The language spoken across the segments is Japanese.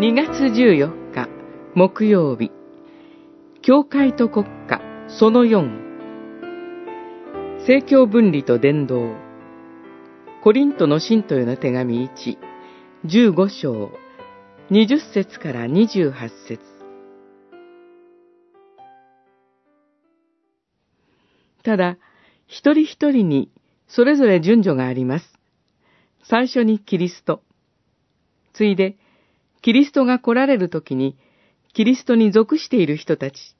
2月14日木曜日教会と国家その4政教分離と伝道コリントの信徒への手紙1、15章、20節から28節ただ、一人一人にそれぞれ順序があります。最初にキリスト。ついで、キリストが来られるときに、キリストに属している人たち。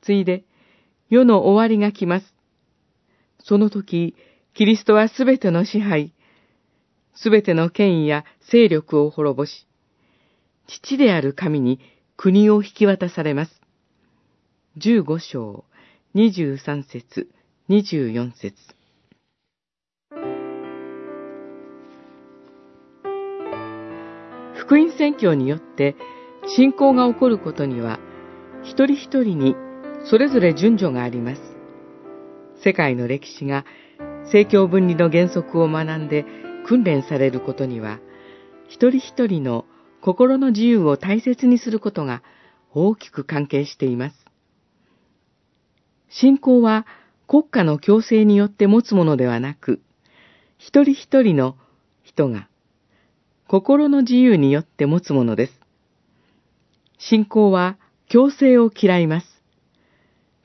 ついで、世の終わりが来ます。その時、キリストはすべての支配、すべての権威や勢力を滅ぼし、父である神に国を引き渡されます。15章、23節、24節。福音宣教によって信仰が起こることには、一人一人にそれぞれ順序があります。世界の歴史が政教分離の原則を学んで訓練されることには、一人一人の心の自由を大切にすることが大きく関係しています。信仰は国家の強制によって持つものではなく、一人一人の人が心の自由によって持つものです。信仰は強制を嫌います。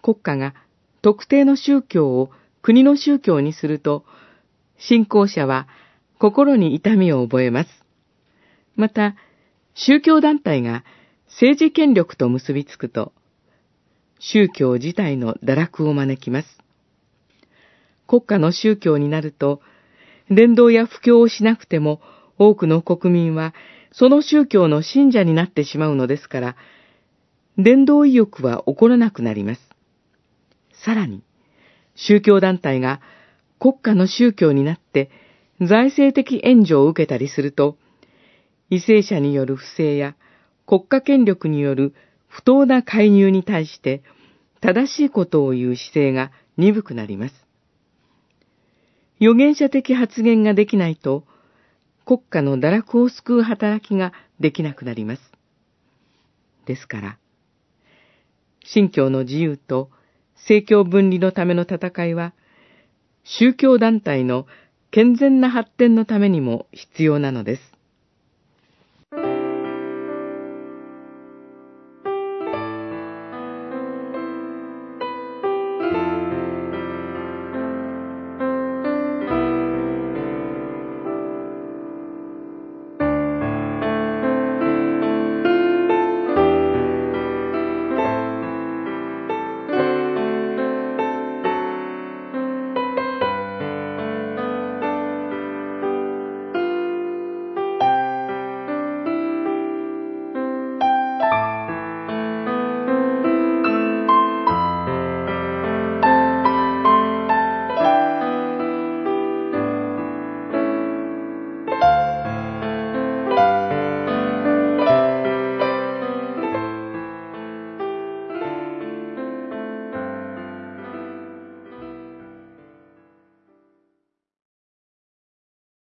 国家が特定の宗教を国の宗教にすると、信仰者は心に痛みを覚えます。また、宗教団体が政治権力と結びつくと、宗教自体の堕落を招きます。国家の宗教になると、伝道や布教をしなくても多くの国民はその宗教の信者になってしまうのですから、伝道意欲は起こらなくなります。さらに、宗教団体が国家の宗教になって財政的援助を受けたりすると、為政者による不正や国家権力による不当な介入に対して正しいことを言う姿勢が鈍くなります。預言者的発言ができないと、国家の堕落を救う働きができなくなります。ですから、信教の自由と政教分離のための戦いは、宗教団体の健全な発展のためにも必要なのです。